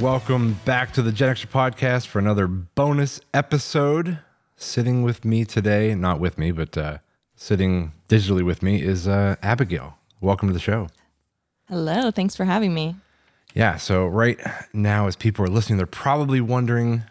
welcome back to the Gen Extra Podcast for another bonus episode. Sitting with me today, not with me, but uh, sitting digitally with me is uh, Abigail. Welcome to the show. Hello, thanks for having me. Yeah, so right now, as people are listening, they're probably wondering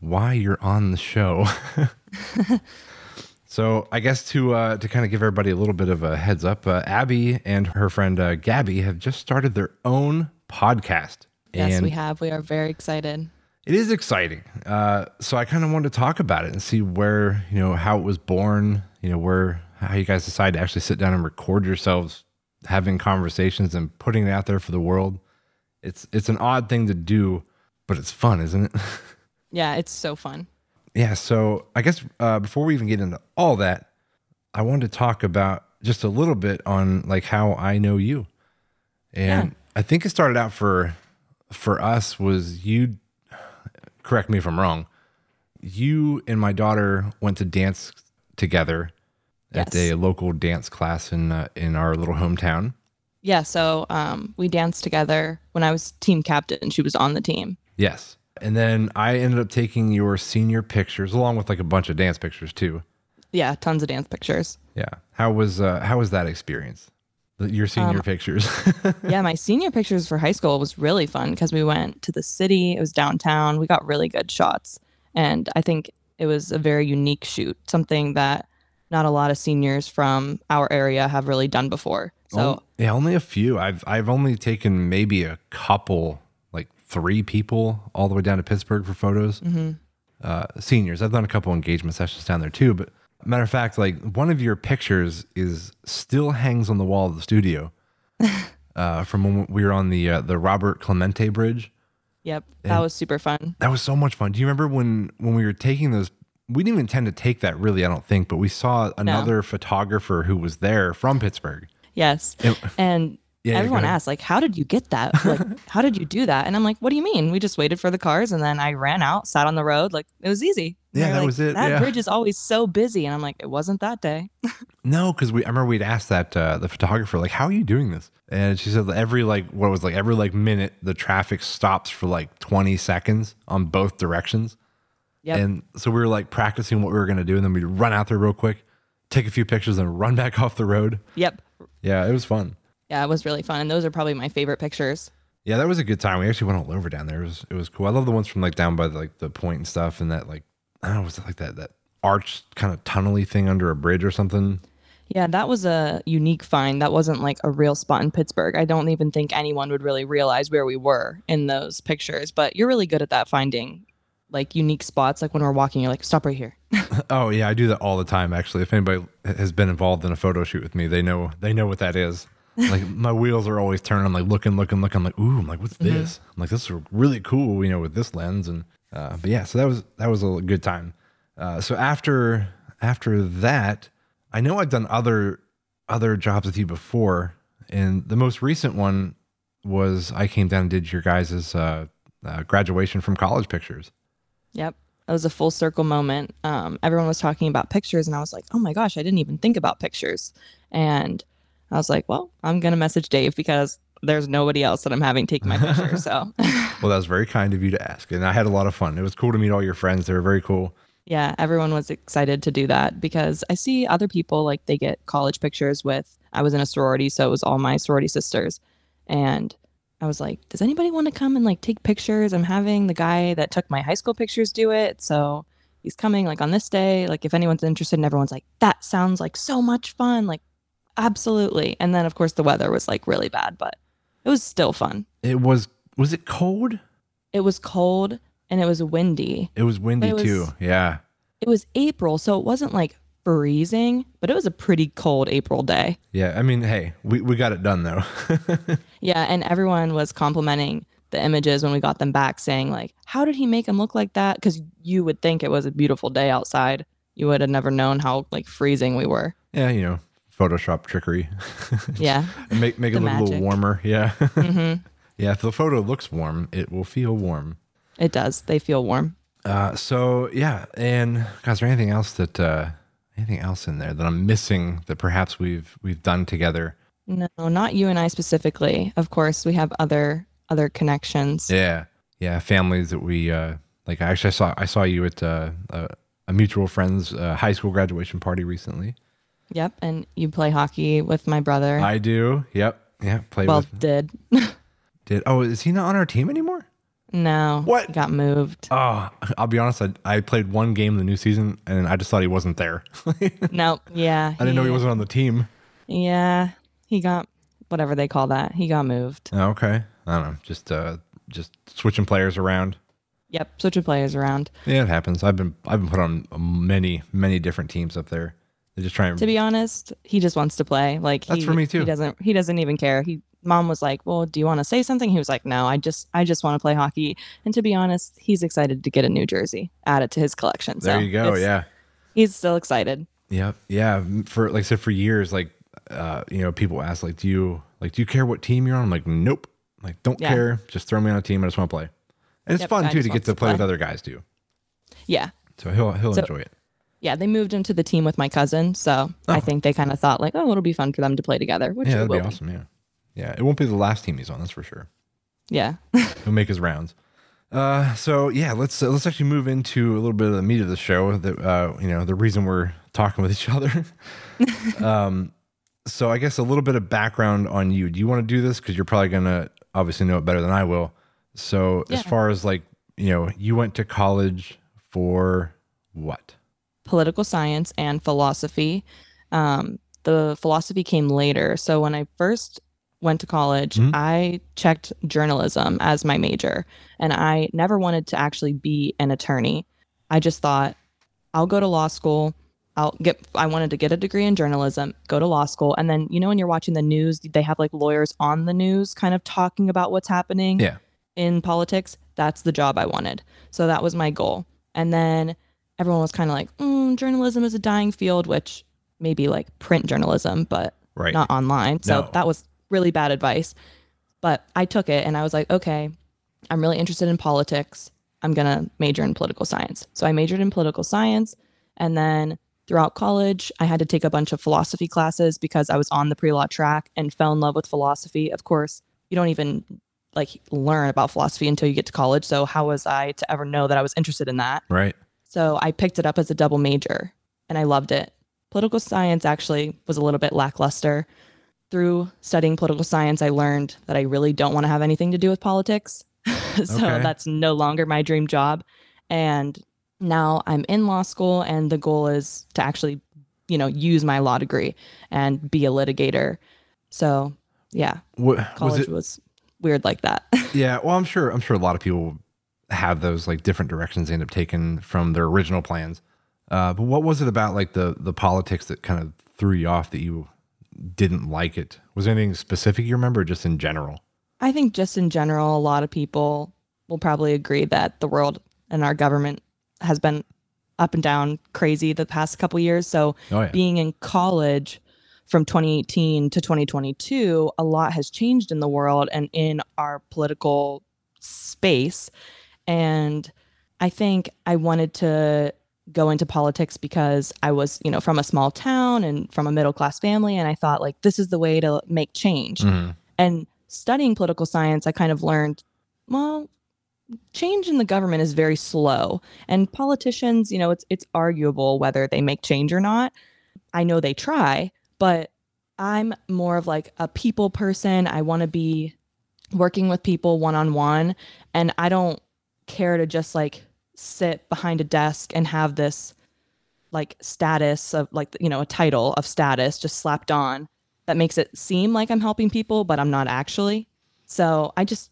why you're on the show. so I guess to uh, to kind of give everybody a little bit of a heads up, uh, Abby and her friend uh, Gabby have just started their own podcast. Yes, and we have. We are very excited. It is exciting. Uh, so I kind of wanted to talk about it and see where you know how it was born. You know where how you guys decided to actually sit down and record yourselves having conversations and putting it out there for the world. It's it's an odd thing to do, but it's fun, isn't it? Yeah, it's so fun. yeah. So I guess uh, before we even get into all that, I wanted to talk about just a little bit on like how I know you, and Yeah. I think it started out for for us was you. Correct me if I'm wrong. You and my daughter went to dance together at a local dance class in uh, in our little hometown. Yeah, so um, we danced together when I was team captain. She was on the team. Yes. And then I ended up taking your senior pictures along with like a bunch of dance pictures too. Yeah, tons of dance pictures. Yeah. How was uh how was that experience? Your senior Um, pictures. yeah, my senior pictures for high school was really fun because we went to the city. It was downtown. We got really good shots, and I think it was a very unique shoot, something that not a lot of seniors from our area have really done before. So yeah, only a few. I've I've only taken maybe a couple, like three people all the way down to Pittsburgh for photos. Mm-hmm. Uh, seniors. I've done a couple engagement sessions down there too. But matter of fact, like one of your pictures is still hangs on the wall of the studio uh, from when we were on the uh, the Roberto Clemente Bridge. Yep, that was super fun. That was so much fun. Do you remember when when we were taking those? We didn't even intend to take that really, I don't think, but we saw another photographer who was there from Pittsburgh. Yes. It- And Yeah, everyone asks, like, how did you get that? Like, how did you do that? And I'm like, what do you mean? We just waited for the cars and then I ran out, sat on the road. Like, it was easy. And Yeah, that like, was it, That yeah. bridge is always so busy. And I'm like, it wasn't that day. No, because we I remember we'd asked that uh, the photographer like, "How are you doing this?" And she said every like what was like every like minute the traffic stops for like twenty seconds on both directions. Yep. And so we were like practicing what we were gonna do, and then we'd run out there real quick, take a few pictures, and run back off the road. yep. Yeah, it was fun. Yeah, it was really fun. And those are probably my favorite pictures. Yeah, that was a good time. We actually went all over down there. It was it was cool. I love the ones from like down by like the point and stuff, and that like I don't know, was it like that that arch kind of tunnely thing under a bridge or something? Yeah, that was a unique find. That wasn't like a real spot in Pittsburgh. I don't even think anyone would really realize where we were in those pictures. But you're really good at that finding like unique spots. Like when we're walking, you're like, stop right here. Oh yeah, I do that all the time. Actually, if anybody has been involved in a photo shoot with me, they know they know what that is. Like my wheels are always turning. I'm like looking, looking, looking. I'm like, ooh, I'm like, what's this? I'm like, this is really cool, you know, with this lens. And uh, but yeah, so that was that was a good time. Uh, so after after that, I know I've done other other jobs with you before, and the most recent one was I came down and did your guys' uh, uh, graduation from college pictures. Yep. It was a full circle moment. Um, everyone was talking about pictures, and I was like, oh my gosh, I didn't even think about pictures. And I was like, well, I'm going to message Dave because there's nobody else that I'm having take my picture. So, Well, that was very kind of you to ask, and I had a lot of fun. It was cool to meet all your friends. They were very cool. yeah, everyone was excited to do that because I see other people like they get college pictures with, I was in a sorority, so it was all my sorority sisters. And I was like, does anybody want to come and like take pictures? I'm having the guy that took my high school pictures do it. So he's coming like on this day. Like if anyone's interested, and everyone's like, that sounds like so much fun. Like, absolutely. And then of course the weather was like really bad, but it was still fun. It was was it cold? It was cold and it was windy. It was windy It was- too. Yeah. It was April, so it wasn't like freezing, but it was a pretty cold April day. Yeah. I mean, hey, we, we got it done though. Yeah, and everyone was complimenting the images when we got them back, saying like, "How did he make them look like that?" Because you would think it was a beautiful day outside. You would have never known how like freezing we were. yeah, you know, Photoshop trickery. Yeah. And make make it look a little warmer. Yeah. hmm yeah. If the photo looks warm, it will feel warm. It does. They feel warm. Uh, so yeah, and guys, is there anything else that uh, anything else in there that I'm missing that perhaps we've we've done together? No, not you and I specifically. Of course, we have other other connections. Yeah. yeah, families that we uh, like. I actually saw I saw you at uh, a, a mutual friend's uh, high school graduation party recently. Yep. And you play hockey with my brother. I do. Yep. Yeah. Play well, with. did. Did oh is he not on our team anymore? no. What? Got moved. Oh, I'll be honest. I, I played one game the new season, and I just thought he wasn't there. No. Yeah. I didn't know he wasn't on the team. Yeah. He got whatever they call that. He got moved. Oh, okay. I don't know. Just uh, just switching players around. Yep. Switching players around. Yeah, it happens. I've been I've been put on many many different teams up there. They just try and To be honest, he just wants to play. Like That's he, for me, too. He doesn't. He doesn't even care. He mom was like, "Well, do you want to say something?" He was like, "No, I just I just want to play hockey." And to be honest, he's excited to get a new jersey added to his collection. So there you go. Yeah. he's still excited. Yep. Yeah. For like I said, for years, like uh, you know, people ask like, do you like do you care what team you're on? I'm like, nope. I'm like, don't Yeah. care. Just throw me on a team. I just want to play. And it's Yep, fun too to get to to play, with other guys too. Yeah, So he'll he'll So- enjoy it. Yeah. They moved into the team with my cousin, so I Oh. think they kind of thought like, "Oh, it'll be fun for them to play together." Which Yeah, that'd be awesome. Yeah. Yeah. It won't be the last team he's on. That's for sure. Yeah. He'll make his rounds. Uh, so yeah, let's uh, let's actually move into a little bit of the meat of the show. That uh, you know, the reason we're talking with each other. um, so I guess a little bit of background on you. Do you want to do this? Because you're probably gonna obviously know it better than I will. So as far as like you know, you went to college for what? Political science and philosophy. Um, the philosophy came later. So when I first went to college, Mhm. I checked journalism as my major, and I never wanted to actually be an attorney. I just thought, I'll go to law school. I'll get. I wanted to get a degree in journalism, go to law school, and then you know when you're watching the news, they have like lawyers on the news, kind of talking about what's happening Yeah. in politics. That's the job I wanted. So that was my goal. And then everyone was kind of like, mm, journalism is a dying field, which maybe like print journalism, but Right. not online. So No. that was really bad advice. But I took it and I was like, okay, I'm really interested in politics. I'm going to major in political science. So I majored in political science. And then throughout college, I had to take a bunch of philosophy classes because I was on the pre law track and fell in love with philosophy. Of course, you don't even like learn about philosophy until you get to college. So how was I to ever know that I was interested in that? right. So I picked it up as a double major and I loved it. Political science actually was a little bit lackluster. Through studying political science, I learned that I really don't want to have anything to do with politics. so Okay. that's no longer my dream job. And now I'm in law school and the goal is to actually, you know, use my law degree and be a litigator. So yeah, What was college it? was weird like that. Yeah. Well, I'm sure. I'm sure a lot of people have those like different directions they end up taking from their original plans. Uh, but what was it about like the the politics that kind of threw you off that you didn't like it? Was there anything specific you remember, or just in general? I think just in general, a lot of people will probably agree that the world and our government has been up and down crazy the past couple years. So Oh yeah. being in college from 2018 to 2022, a lot has changed in the world and in our political space. And I think I wanted to go into politics because I was, you know, from a small town and from a middle class family. And I thought, like, this is the way to make change. Mhm. And studying political science, I kind of learned, well, change in the government is very slow. And politicians, you know, it's it's arguable whether they make change or not. I know they try, but I'm more of like a people person. I want to be working with people one on one and I don't care to just like sit behind a desk and have this like status of like you know a title of status just slapped on that makes it seem like I'm helping people but I'm not actually. So I just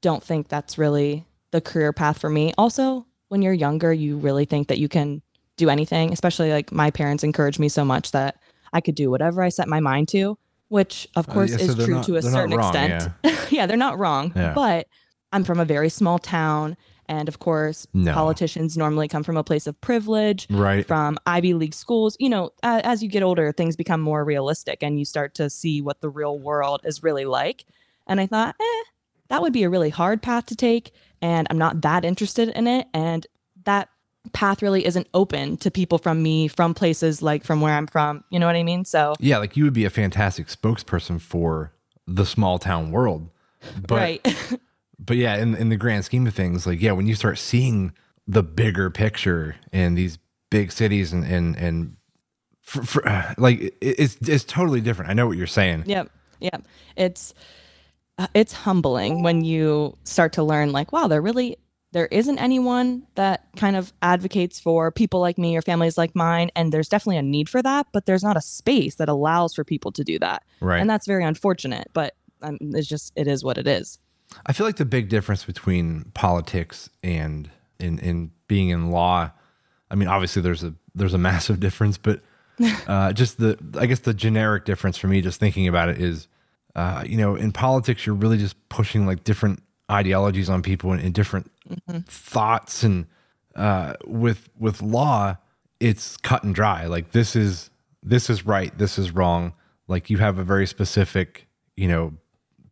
don't think that's really the career path for me. Also, when you're younger, you really think that you can do anything, especially like my parents encouraged me so much that I could do whatever I set my mind to, which of Uh, course yeah, so is true not- to a certain wrong, extent. Yeah. they're not wrong. Yeah. But I'm from a very small town. And of course, No. politicians normally come from a place of privilege, Right. from Ivy League schools. You know, uh, as you get older, things become more realistic and you start to see what the real world is really like. And I thought, eh, that would be a really hard path to take. And I'm not that interested in it. And that path really isn't open to people from me, from places like from where I'm from. You know what I mean? So, Yeah, like you would be a fantastic spokesperson for the small town world. But right. but yeah, in in the grand scheme of things, like yeah, when you start seeing the bigger picture in these big cities and and and for, for, uh, like it, it's it's totally different. I know what you're saying. Yep. Yep. It's uh, it's humbling when you start to learn like wow, there really there isn't anyone that kind of advocates for people like me or families like mine and there's definitely a need for that, but there's not a space that allows for people to do that. Right. And that's very unfortunate, but um, it's just it is what it is. I feel like the big difference between politics and in in being in law, I mean, obviously there's a there's a massive difference, but uh, just the I guess the generic difference for me, just thinking about it, is uh, you know, in politics you're really just pushing like different ideologies on people and, and different thoughts, and uh, with with law, it's cut and dry. Like this is this is right, this is wrong. Like you have a very specific, you know,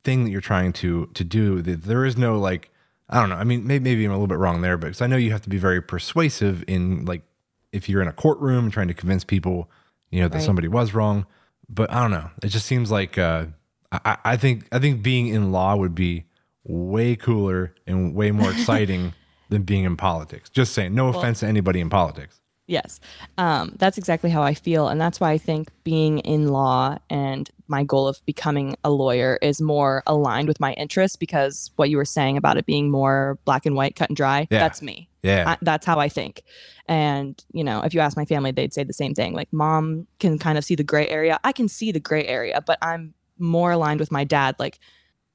thing that you're trying to to do. There is no like I don't know. I mean, maybe, maybe I'm a little bit wrong there, but because I know you have to be very persuasive in like if you're in a courtroom trying to convince people, you know, that Right. somebody was wrong. But I don't know. It just seems like uh, I, I think I think being in law would be way cooler and way more exciting than being in politics. Just saying. No offense to anybody in politics. Yes. Um, that's exactly how I feel. And that's why I think being in law and my goal of becoming a lawyer is more aligned with my interests because what you were saying about it being more black and white, cut and dry, Yeah. that's me. Yeah. I, that's how I think. And, you know, if you ask my family, they'd say the same thing. Like, mom can kind of see the gray area. I can see the gray area, but I'm more aligned with my dad. Like,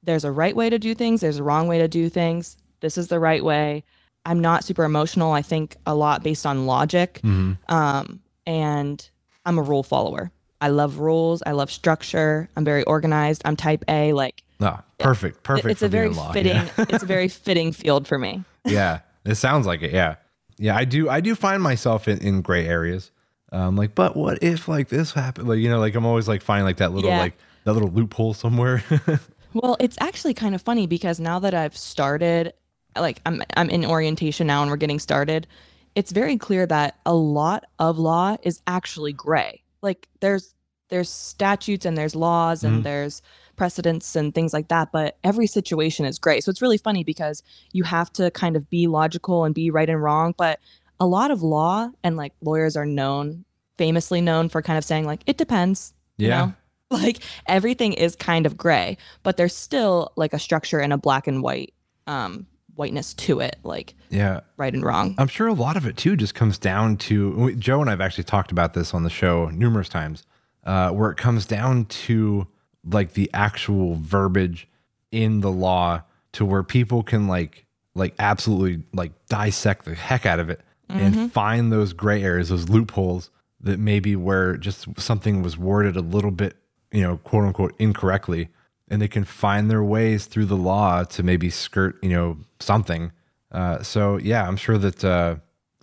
there's a right way to do things, there's a wrong way to do things. This is the right way. I'm not super emotional. I think a lot based on logic. hmm Um, and I'm a rule follower. I love rules. I love structure. I'm very organized. I'm type A. Like, No, perfect. it- Perfect. it's a very law. fitting. Yeah. it's a very fitting field for me. yeah, it sounds like it. Yeah, yeah. I do. I do find myself in, in gray areas. Um, like, but what if like this happened? Like, you know, like I'm always like finding like that little Yeah. like that little loophole somewhere. Well, it's actually kind of funny because now that I've started, like I'm I'm in orientation now and we're getting started, it's very clear that a lot of law is actually gray. Like there's there's statutes and there's laws and Mhm. there's precedents and things like that, but every situation is gray. So it's really funny because you have to kind of be logical and be right and wrong, but a lot of law and like lawyers are known famously known for kind of saying like it depends. you Yeah. know? like everything is kind of gray but there's still like a structure and a black and white um whiteness to it like yeah, right and wrong. I'm sure a lot of it too just comes down to Joe and I've actually talked about this on the show numerous times, uh, where it comes down to like the actual verbiage in the law to where people can like like absolutely like dissect the heck out of it and find those gray areas, those loopholes that maybe where just something was worded a little bit, you know, quote unquote incorrectly, and they can find their ways through the law to maybe skirt, you know, something. Uh, so yeah, I'm sure that uh,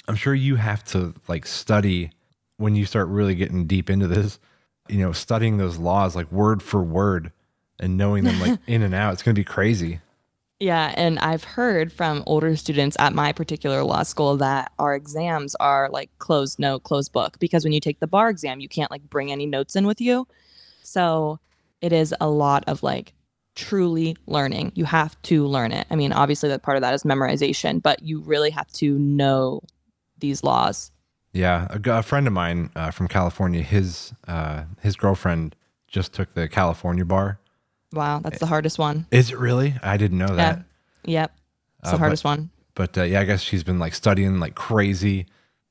I'm sure you have to like study when you start really getting deep into this. You know, studying those laws like word for word and knowing them like in and out. It's gonna be crazy. yeah and i've heard from older students at my particular law school that our exams are like closed note closed book because when you take the bar exam you can't like bring any notes in with you so it is a lot of like truly learning you have to learn it i mean obviously that part of that is memorization but you really have to know these laws Yeah, a friend of mine uh, from California, his uh, his girlfriend just took the California bar. wow that's the hardest one Is it really? I didn't know that. Yeah. Yep. It's Uh, the but- hardest one. But uh, yeah, I guess she's been like studying like crazy,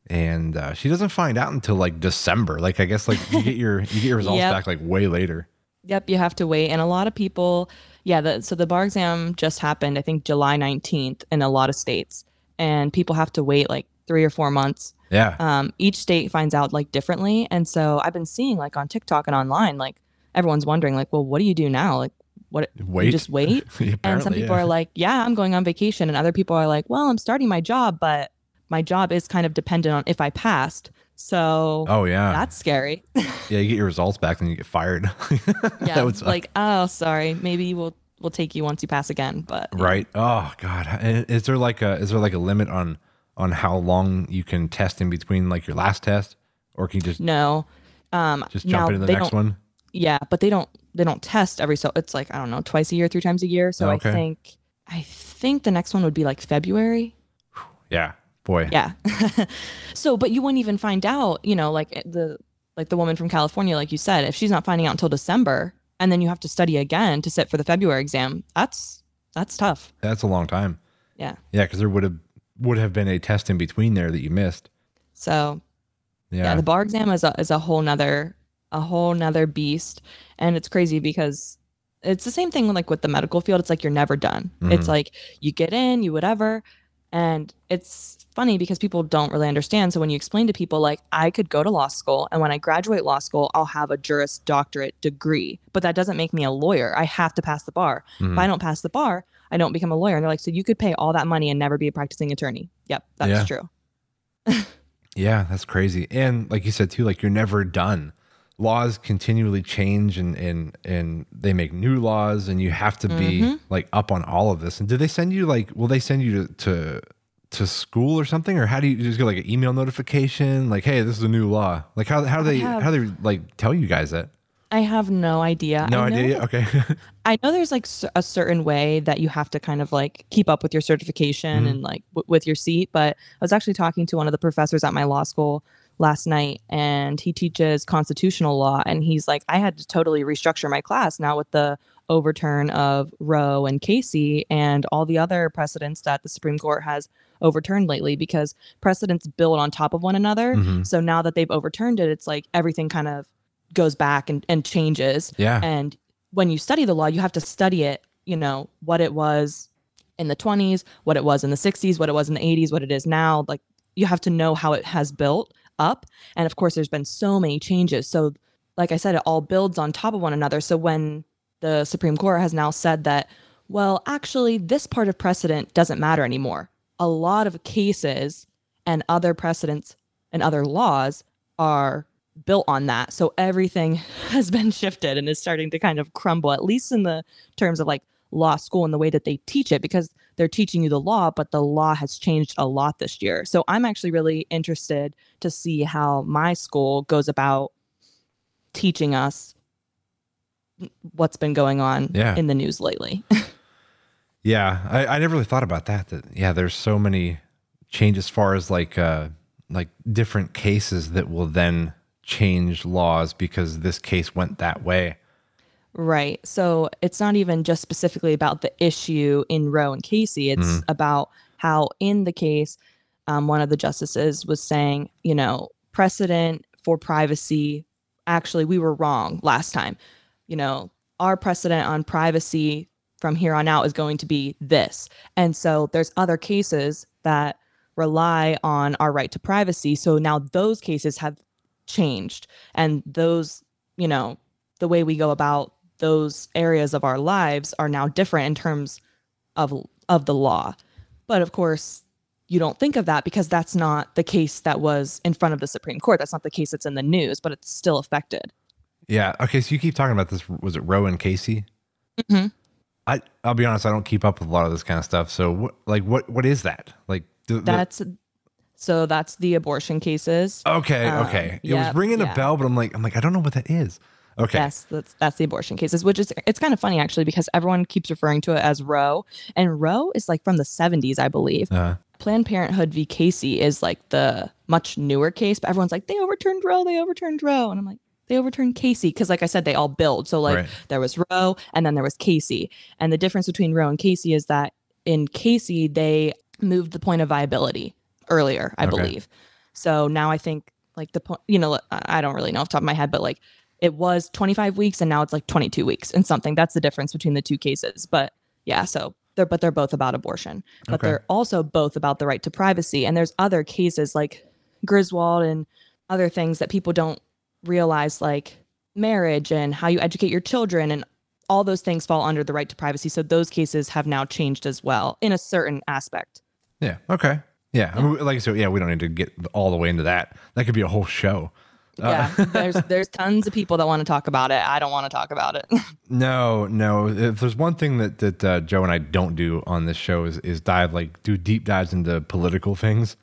and uh, she doesn't find out until like December. Like I guess like you get your you get your results Yep. back like way later. Yep, you have to wait. And a lot of people, yeah, the, so the bar exam just happened, I think July 19th in a lot of states. And people have to wait like three or four months. Yeah, Um, each state finds out like differently. And so I've been seeing like on TikTok and online, like everyone's wondering, like, well, what do you do now? Like, what? wait. You just wait? and some people yeah. are like, yeah, I'm going on vacation. And other people are like, well, I'm starting my job, but my job is kind of dependent on if I passed. So oh yeah, that's scary. yeah. You get your results back, then you get fired. yeah that would suck. like oh sorry maybe we'll we'll take you once you pass again but right. Oh god, is there like a is there like a limit on on how long you can test in between like your last test, or can you just no um just jump into the next one? yeah but they don't they don't test every so it's like i don't know twice a year three times a year so Okay. i think I think the next one would be like February. Yeah, boy. Yeah. so, but you wouldn't even find out, you know, like the like the woman from California, like you said, if she's not finding out until December, and then you have to study again to sit for the February exam, that's that's tough. That's a long time. Yeah. Yeah, because there would have would have been a test in between there that you missed. So Yeah. yeah, the bar exam is a is a whole nother a whole nother beast, and it's crazy because it's the same thing like with the medical field. It's like you're never done. It's Mhm. like you get in, you whatever, and it's funny because people don't really understand. So when you explain to people like I could go to law school, and when I graduate law school, I'll have a Juris Doctorate degree, but that doesn't make me a lawyer. I have to pass the bar. If Mhm. I don't pass the bar, I don't become a lawyer. And they're like, so you could pay all that money and never be a practicing attorney. Yep, that's Yeah. true. Yeah, that's crazy. And like you said too, like you're never done. Laws continually change and and and they make new laws and you have to be Mhm. like up on all of this. And do they send you like will they send you to to, to school or something? Or how do you just get like an email notification? Like, hey, this is a new law. Like how how do they have- how do they like tell you guys that? I have no idea. No I know idea. that- Okay. I know there's like a certain way that you have to kind of like keep up with your certification Mhm. and like w- with your seat. But I was actually talking to one of the professors at my law school last night, and he teaches constitutional law. And he's like, I had to totally restructure my class now with the overturn of Roe and Casey and all the other precedents that the Supreme Court has overturned lately because precedents build on top of one another. Mhm. So now that they've overturned it, it's like everything kind of goes back and, and changes. Yeah. And when you study the law, you have to study it, you know, what it was in the 20s, what it was in the 60s, what it was in the 80s, what it is now. Like you have to know how it has built up. And of course, there's been so many changes. So, like I said, it all builds on top of one another. So when the Supreme Court has now said that, well, actually, this part of precedent doesn't matter anymore. A lot of cases and other precedents and other laws are built on that. So everything has been shifted and is starting to kind of crumble, at least in the terms of like law school and the way that they teach it, because they're teaching you the law, but the law has changed a lot this year. So I'm actually really interested to see how my school goes about teaching us what's been going on Yeah. in the news lately. Yeah, I, I never really thought about that. That yeah, there's so many changes as far as like uh like different cases that will then change laws because this case went that way. Right. So it's not even just specifically about the issue in Roe and Casey. It's Mhm. about how, in the case, um, one of the justices was saying, you know, precedent for privacy. Actually, we were wrong last time. You know, our precedent on privacy from here on out is going to be this. And so there's other cases that rely on our right to privacy. So now those cases have changed. And those, you know, the way we go about those areas of our lives are now different in terms of of the law. But of course, you don't think of that because that's not the case that was in front of the Supreme Court. That's not the case that's in the news, but it's still affected. Yeah. Okay. So you keep talking about this. Was it Roe and Casey? Mhm. I I'll be honest. I don't keep up with a lot of this kind of stuff. So what like what what is that like? The, the- That's so that's the abortion cases. okay. um, Okay. it was ringing a yeah. bell, but I'm like I'm like I don't know what that is. Okay. Yes, that's that's the abortion cases, which is it's kind of funny actually because everyone keeps referring to it as Roe, and Roe is like from the 70s, I believe. Uh, Planned Parenthood v. Casey is like the much newer case, but everyone's like, they overturned Roe, they overturned Roe. And I'm like, they overturned Casey. Cause like I said, they all build. So like Right. there was Roe and then there was Casey. And the difference between Roe and Casey is that in Casey, they moved the point of viability earlier, I Okay. believe. So now I think like the point, you know, I I don't really know off the top of my head, but like it was 25 weeks and now it's like 22 weeks and something. That's the difference between the two cases. But yeah, so they're but they're both about abortion. But Okay. they're also both about the right to privacy. And there's other cases like Griswold and other things that people don't realize like marriage and how you educate your children and all those things fall under the right to privacy. So those cases have now changed as well in a certain aspect. yeah. Okay. Yeah. I mean, like I said, yeah, we don't need to get all the way into that. That could be a whole show. Uh, Yeah, there's there's tons of people that want to talk about it. I don't want to talk about it. No, no. If there's one thing that that uh, Joe and I don't do on this show is is dive like do deep dives into political things.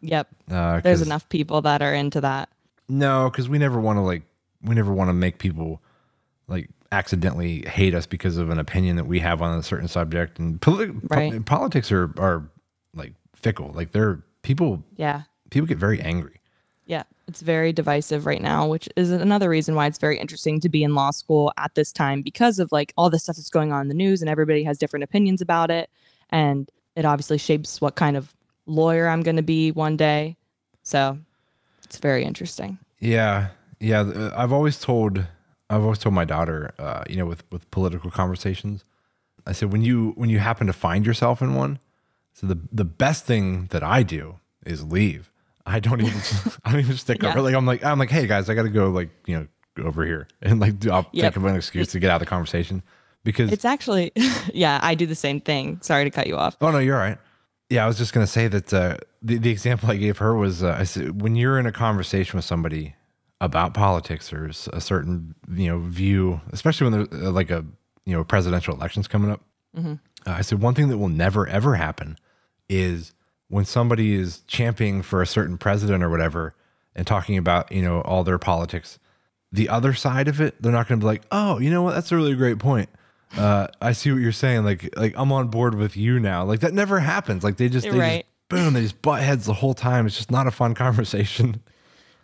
yep, Uh, there's enough people that are into that. No, because we never want to like we never want to make people like accidentally hate us because of an opinion that we have on a certain subject. And politi- Right. po- politics are are like fickle. Like they're people Yeah. people get very angry. Yeah, it's very divisive right now, which is another reason why it's very interesting to be in law school at this time because of like all the stuff that's going on in the news and everybody has different opinions about it. And it obviously shapes what kind of lawyer I'm going to be one day. So it's very interesting. Yeah, yeah. I've always told I've always told my daughter, uh, you know, with with political conversations, I said when you when you happen to find yourself in one, so the the best thing that I do is leave. I don't even I don't even stick Yeah. over. Like I'm like I'm like, hey guys, I got to go like you know over here and like I'll Yep. think of an excuse to get out of the conversation because It's actually, yeah, I do the same thing. Sorry to cut you off. Oh no, you're all right. Yeah, I was just gonna say that uh, the the example I gave her was uh, I said when you're in a conversation with somebody about politics or a certain you know view, especially when there's uh, like a you know presidential elections coming up. Uh, I said one thing that will never ever happen is when somebody is championing for a certain president or whatever and talking about you know all their politics. The other side of it, they're not going to be like, "Oh, you know what? That's a really great point." uh, I see what you're saying. Like, like I'm on board with you now. Like that never happens. Like they just, they Right. just boom, they just butt heads the whole time. It's just not a fun conversation.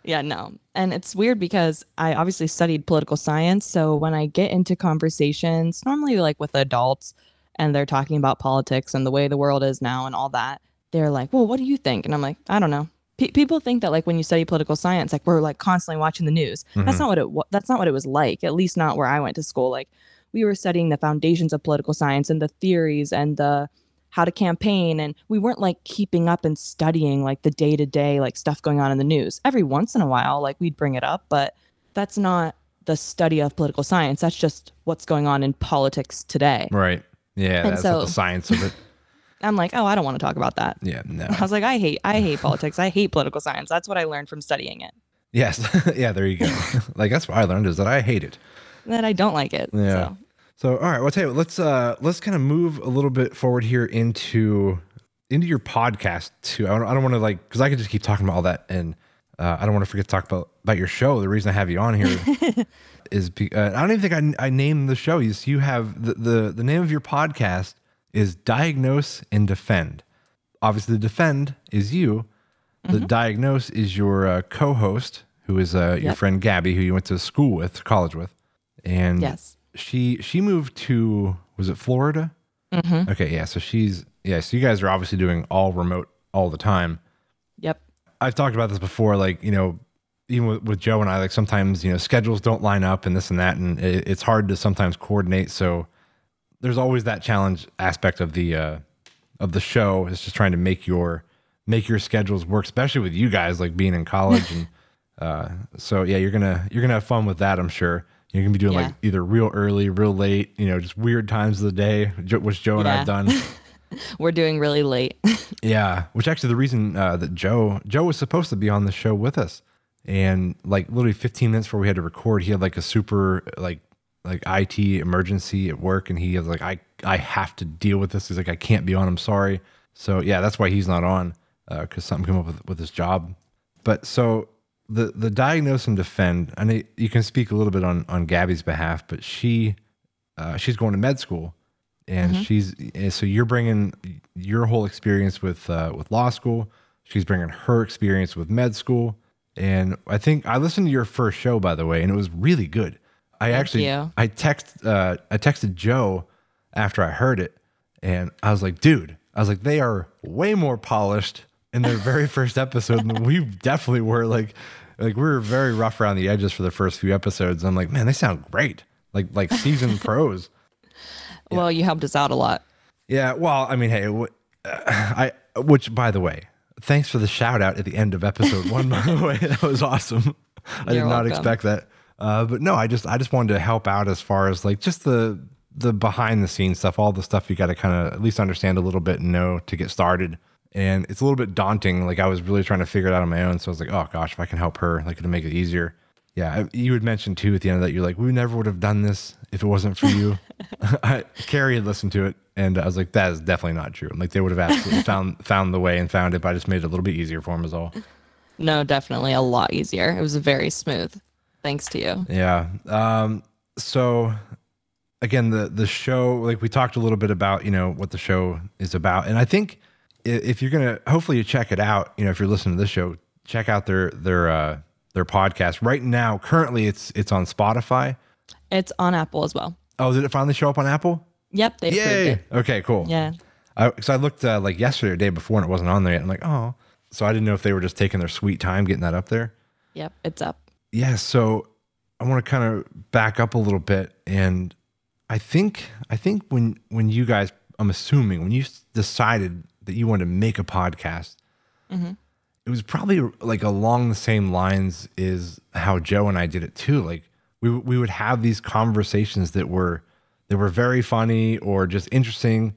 Yeah, no. And it's weird because I obviously studied political science. So when I get into conversations, normally like with adults, and they're talking about politics and the way the world is now and all that, they're like, well, what do you think? And I'm like, I don't know. Pe people think that like when you study political science, like we're like constantly watching the news. That's mm-hmm. not what it. wa- That's not what it was like. At least not where I went to school. Like we were studying the foundations of political science and the theories and the how to campaign and we weren't like keeping up and studying like the day to day like stuff going on in the news. Every once in a while like we'd bring it up, but that's not the study of political science. That's just what's going on in politics today. Right. Yeah. And that's not the so- science of it. I'm like, "Oh, I don't want to talk about that." Yeah. No. I was like, "I hate I hate politics. I hate political science. That's what I learned from studying it." Yes. yeah. There you go. like that's what I learned is that I hate it. That I don't like it. Yeah. So, So all right, well, I'll tell you what, let's uh let's kind of move a little bit forward here into into your podcast too. I don't, I don't want to like because I could just keep talking about all that, and uh, I don't want to forget to talk about about your show. The reason I have you on here is be, uh, I don't even think I I named the show. You you have the, the the name of your podcast is Diagnose and Defend. Obviously, the defend is you. The diagnose is your uh, co-host, who is uh, your Yep. friend Gabby, who you went to school with, college with, and yes. she she moved to was it Florida? Mhm. Okay, yeah. So she's yeah. So you guys are obviously doing all remote all the time. Yep. I've talked about this before. Like you know, even with, with Joe and I, like sometimes you know schedules don't line up and this and that, and it, it's hard to sometimes coordinate. So there's always that challenge aspect of the uh, of the show is just trying to make your make your schedules work, especially with you guys like being in college and uh, so yeah, you're gonna you're gonna have fun with that. I'm sure you're gonna be doing Yeah. like either real early, real late, you know, just weird times of the day, which Joe and I have done. We're doing really late. Yeah, which actually the reason uh, that Joe Joe was supposed to be on the show with us, and like literally 15 minutes before we had to record, he had like a super like like IT emergency at work, and he was like, I I have to deal with this. He's like, I can't be on. I'm sorry. So yeah, that's why he's not on because something came up with with his job. But so the the diagnose and defend, I know you can speak a little bit on on Gabby's behalf, but she uh, she's going to med school, and she's and so you're bringing your whole experience with uh, with law school. She's bringing her experience with med school, and I think I listened to your first show by the way, and it was really good. I actually you. I text uh, I texted Joe after I heard it, and I was like, dude, I was like, they are way more polished in their very first episode than we definitely were. Like, like we were very rough around the edges for the first few episodes. I'm like, man, they sound great. Like, like seasoned pros. Well, you helped us out a lot. Yeah. Well, I mean, hey, w- uh, I which by the way, thanks for the shout out at the end of episode one. By the way, that was awesome. I did You're not welcome. expect that. Uh, but no, I just I just wanted to help out as far as like just the the behind the scenes stuff, all the stuff you got to kind of at least understand a little bit and know to get started. And it's a little bit daunting. Like I was really trying to figure it out on my own. So I was like, oh gosh, if I can help her, like it'll make it easier. Yeah, you had mentioned too at the end of that, you're like, we never would have done this if it wasn't for you. I, Carrie had listened to it, and I was like, that is definitely not true. Like they would have absolutely found found the way and found it, but I just made it a little bit easier for them, is all. No, definitely a lot easier. It was very smooth. Thanks to you. Yeah. Um, so again, the the show, like we talked a little bit about, you know, what the show is about, and I think if you're gonna, hopefully you check it out. You know, if you're listening to this show, check out their their uh, their podcast. Right now, currently, it's it's on Spotify. It's on Apple as well. Oh, did it finally show up on Apple? Yep, they Yay! Okay, cool. Yeah. I, Because I, looked uh, like yesterday or day before and it wasn't on there yet. I'm like, oh. So I didn't know if they were just taking their sweet time getting that up there. Yep, it's up. Yeah. So I want to kind of back up a little bit, and I think I think when when you guys, I'm assuming when you decided that you wanted to make a podcast, mm-hmm. it was probably like along the same lines is how Joe and I did it too. Like we we would have these conversations that were that were very funny or just interesting,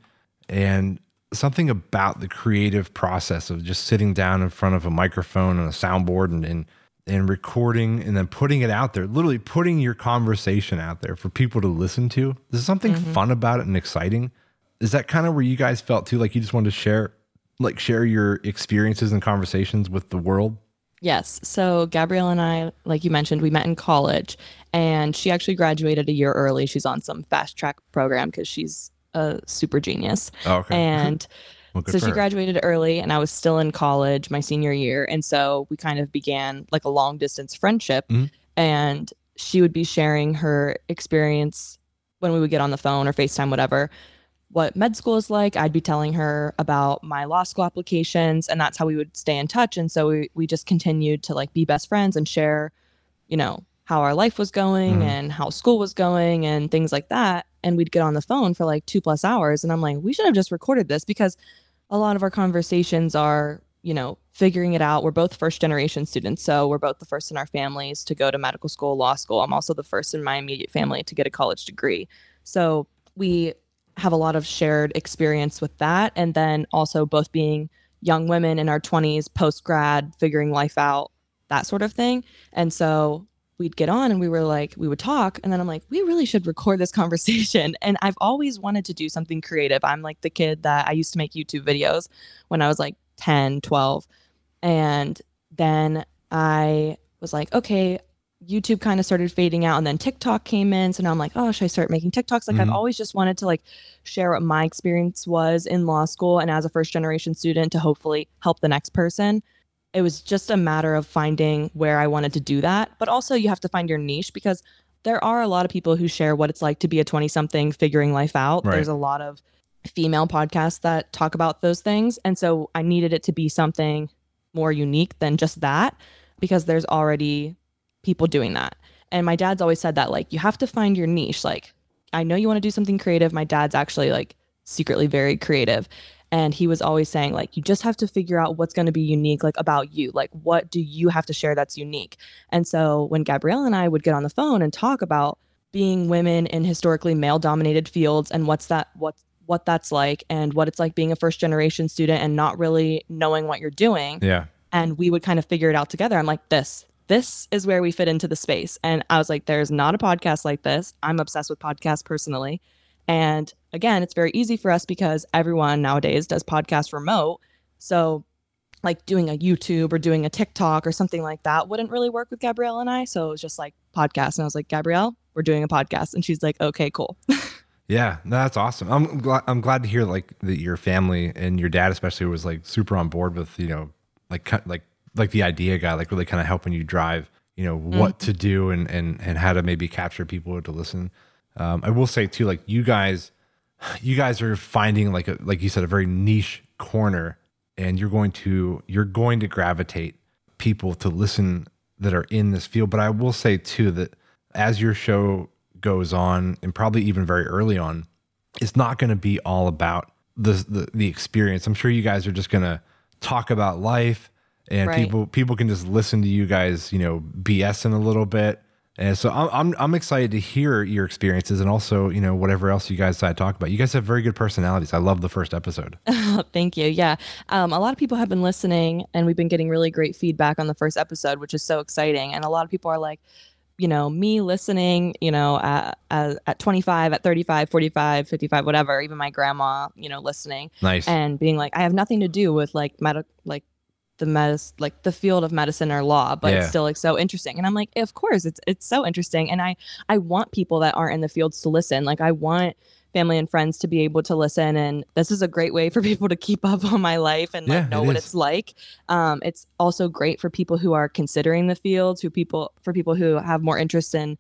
and something about the creative process of just sitting down in front of a microphone and a soundboard and and, and recording and then putting it out there, literally putting your conversation out there for people to listen to. There's something mm-hmm. fun about it and exciting. Is that kind of where you guys felt too? Like you just wanted to share, like share your experiences and conversations with the world? Yes. So Gabrielle and I, like you mentioned, we met in college and she actually graduated a year early. She's on some fast track program because she's a super genius. Oh, okay. And Well, so she her. graduated early and I was still in college my senior year. And so we kind of began like a long distance friendship. Mhm. And she would be sharing her experience when we would get on the phone or FaceTime, whatever, what med school is like. I'd be telling her about my law school applications and that's how we would stay in touch. And so we, we just continued to like be best friends and share, you know, how our life was going Mhm. and how school was going and things like that. And we'd get on the phone for like two plus hours. And I'm like, we should have just recorded this because a lot of our conversations are, you know, figuring it out. We're both first generation students. So we're both the first in our families to go to medical school, law school. I'm also the first in my immediate family to get a college degree. So we have a lot of shared experience with that. And then also both being young women in our 20s, post grad, figuring life out, that sort of thing. And so we'd get on and we were like, we would talk. And then I'm like, we really should record this conversation. And I've always wanted to do something creative. I'm like the kid that I used to make YouTube videos when I was like 10, 12. And then I was like, okay, YouTube kind of started fading out and then TikTok came in. So now I'm like, oh, should I start making TikToks? Like I've Mhm. always just wanted to like share what my experience was in law school and as a first generation student to hopefully help the next person. It was just a matter of finding where I wanted to do that. But also you have to find your niche because there are a lot of people who share what it's like to be a 20 something figuring life out. Right. There's a lot of female podcasts that talk about those things. And so I needed it to be something more unique than just that because there's already people doing that. And my dad's always said that like you have to find your niche. Like I know you want to do something creative. My dad's actually like secretly very creative. And he was always saying like you just have to figure out what's going to be unique like about you. Like what do you have to share that's unique? And so when Gabrielle and I would get on the phone and talk about being women in historically male dominated fields and what's that what's what that's like and what it's like being a first generation student and not really knowing what you're doing Yeah. and we would kind of figure it out together. I'm like, this, this is where we fit into the space. And I was like, there's not a podcast like this. I'm obsessed with podcasts personally. And again, it's very easy for us because everyone nowadays does podcasts remote. So, like doing a YouTube or doing a TikTok or something like that wouldn't really work with Gabrielle and I. So it was just like podcast. And I was like, Gabrielle, we're doing a podcast. And she's like, okay, cool. Yeah, no, that's awesome. I'm glad. I'm glad to hear like that your family and your dad especially was like super on board with you know like like like the idea guy like really kind of helping you drive you know what to do and and and how to maybe capture people to listen. Um, I will say too, like you guys, you guys are finding like a like you said a very niche corner, and you're going to you're going to gravitate people to listen that are in this field. But I will say too that as your show goes on, and probably even very early on, it's not going to be all about the, the the experience. I'm sure you guys are just going to talk about life, and Right. people people can just listen to you guys, you know, BSing a little bit. And so I'm, I'm I'm excited to hear your experiences and also you know whatever else you guys decide to talk about. You guys have very good personalities. I love the first episode. Thank you. Yeah. Um, a lot of people have been listening and we've been getting really great feedback on the first episode, which is so exciting. And a lot of people are like, you know, me listening, you know, at, at, at 25, at 35, 45, 55, whatever, even my grandma, you know, listening Nice. and being like, I have nothing to do with like medical, like the medicine like the field of medicine or law but Yeah. it's still like so interesting. And i'm like of course it's it's so interesting. And i i want people that aren't in the fields to listen. Like i want family and friends to be able to listen and this is a great way for people to keep up on my life and like Yeah, know it what is. it's like. Um it's also great for people who are considering the fields who people for people who have more interest in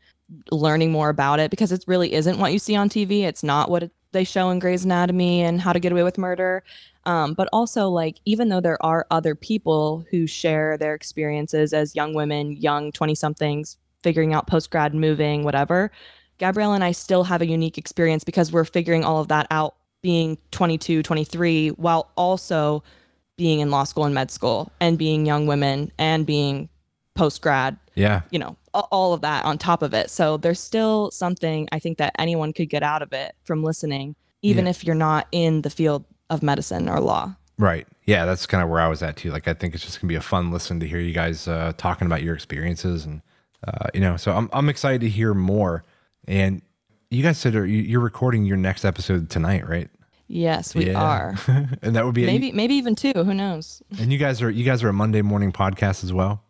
learning more about it because it really isn't what you see on tv it's not what it, they show in Grey's Anatomy and How to Get Away with Murder. Um, but also like even though there are other people who share their experiences as young women young 20 somethings figuring out post grad moving whatever gabrielle and i still have a unique experience because we're figuring all of that out being 22 23 while also being in law school and med school and being young women and being post grad Yeah. you know all of that on top of it so there's still something i think that anyone could get out of it from listening even Yeah. if you're not in the field of medicine or law Right. Yeah, that's kind of where I was at too. Like, I think it's just gonna be a fun listen to hear you guys uh, talking about your experiences, and uh, you know, so I'm I'm excited to hear more. And you guys said you- you're recording your next episode tonight, right? yes we Yeah. are and that would be maybe maybe even two who knows And you guys are you guys are a Monday morning podcast as well.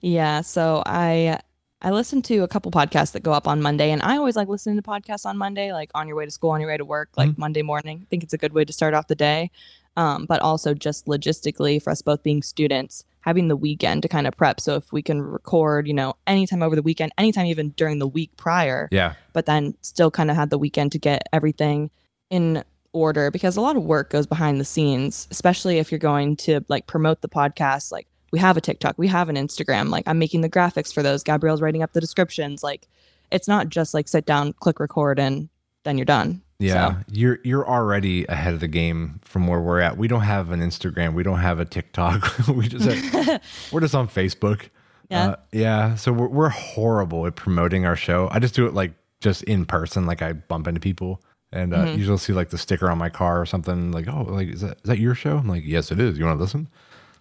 Yeah so i i listen to a couple podcasts that go up on monday and i always like listening to podcasts on monday like on your way to school on your way to work like monday morning i think it's a good way to start off the day um, but also just logistically for us both being students having the weekend to kind of prep so if we can record you know anytime over the weekend anytime even during the week prior Yeah. but then still kind of had the weekend to get everything in order because a lot of work goes behind the scenes, especially if you're going to like promote the podcast. Like we have a TikTok, we have an Instagram, like I'm making the graphics for those. Gabrielle's writing up the descriptions. Like it's not just like sit down, click record, and then you're done. Yeah, So, you're you're already ahead of the game from where we're at. We don't have an Instagram. We don't have a TikTok. we just have, we're just on Facebook. Yeah. uh, yeah. So we're we're horrible at promoting our show. I just do it like just in person. Like I bump into people, and uh, Mm-hmm. usually see like the sticker on my car or something. Like, oh, like is that is that your show? I'm like, yes, it is. You want to listen?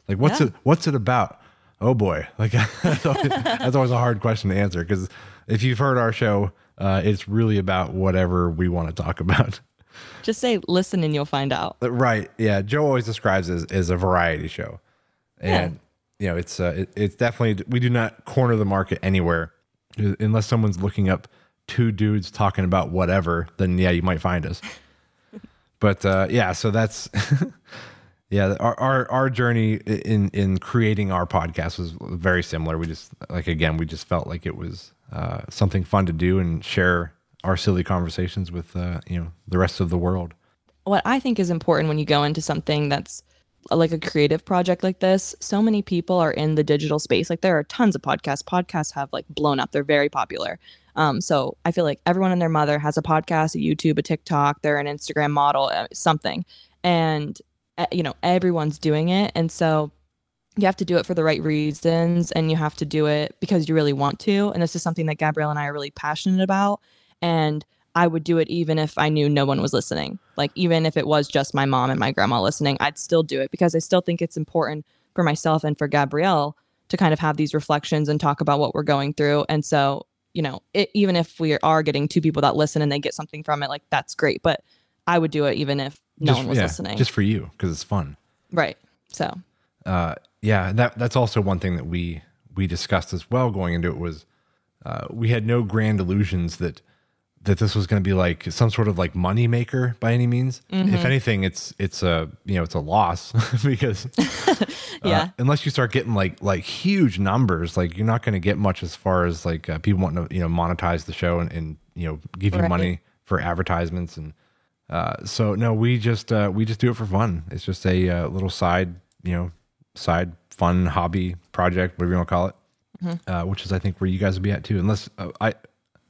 Like, what's Yeah. it What's it about? Oh boy, like that's always, that's always a hard question to answer because if you've heard our show, uh, it's really about whatever we want to talk about. just say listen and you'll find out. Right. Yeah. Joe always describes it as, as a variety show. And, you know, it's, uh, it, it's definitely, we do not corner the market anywhere Uh, unless someone's looking up two dudes talking about whatever, then yeah, you might find us. but, uh, yeah, so that's, yeah, our, our, our journey in, in creating our podcast was very similar. We just, like, again, we just felt like it was, uh, something fun to do and share our silly conversations with, uh, you know, the rest of the world. what I think is important when you go into something that's like a creative project like this, so many people are in the digital space. Like there are tons of podcasts. Podcasts have like blown up. They're very popular. Um, so I feel like everyone and their mother has a podcast, a YouTube, a TikTok. They're an Instagram model, uh, something, and uh, you know everyone's doing it. And so you have to do it for the right reasons, and you have to do it because you really want to. And this is something that Gabrielle and I are really passionate about. And I would do it even if I knew no one was listening. Like even if it was just my mom and my grandma listening, I'd still do it because I still think it's important for myself and for Gabrielle to kind of have these reflections and talk about what we're going through. And so, you know, it, even if we are getting two people that listen and they get something from it, like that's great. But I would do it even if no Just- one was yeah, listening. Just for you because it's fun. right. So Uh, yeah, that that's also one thing that we we discussed as well going into it was uh, we had no grand illusions that that this was going to be like some sort of like money maker by any means. Mm-hmm. If anything, it's it's a you know it's a loss because uh, yeah. unless you start getting like like huge numbers, like you're not going to get much as far as like uh, people wanting to you know monetize the show and, and you know give you Right. money for advertisements and uh, so no, we just uh, we just do it for fun. It's just a uh, little side you know side fun hobby project, whatever you want to call it, uh, which is I think where you guys will be at too. Unless uh, I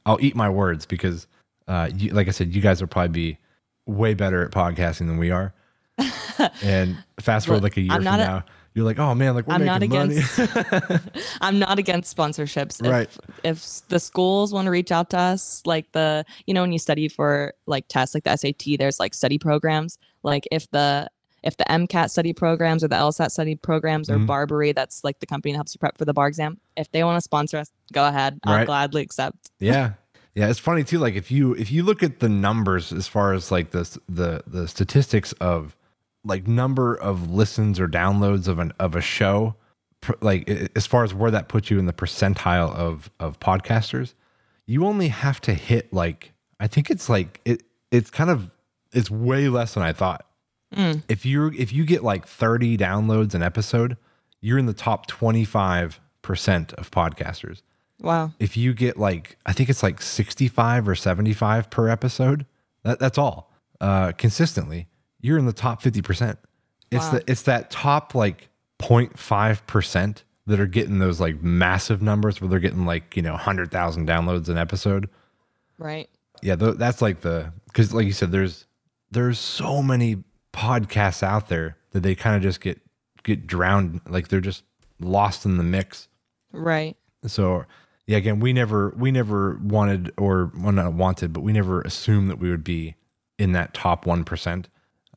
I'll eat my words because uh, you, like I said, you guys will probably be way better at podcasting than we are. and fast forward Look, like a year I'm from not a- now, you're like, oh man, like we're I'm not making money. against I'm not against sponsorships. If, Right. If the schools want to reach out to us, like the you know when you study for like tests like the SAT, there's like study programs. Like if the if the MCAT study programs or the LSAT study programs or Mhm. BARBRI, that's like the company that helps you prep for the bar exam. If they want to sponsor us, go ahead. I'll Right. gladly accept. yeah yeah it's funny too like if you if you look at the numbers as far as like the the the statistics of like number of listens or downloads of an of a show, like as far as where that puts you in the percentile of of podcasters, you only have to hit like I think it's like it it's kind of it's way less than I thought. If you are if you get like 30 downloads an episode, you're in the top 25% of podcasters. Wow. If you get like I think it's like 65 or 75 per episode, that, that's all. Uh consistently, you're in the top 50%. It's Wow. the it's that top like 0.5% that are getting those like massive numbers where they're getting like, you know, 100,000 downloads an episode Right. yeah th- that's like the because like you said there's there's so many podcasts out there that they kind of just get get drowned like they're just lost in the mix Right. so yeah again we never we never wanted or well not wanted but we never assumed that we would be in that top 1%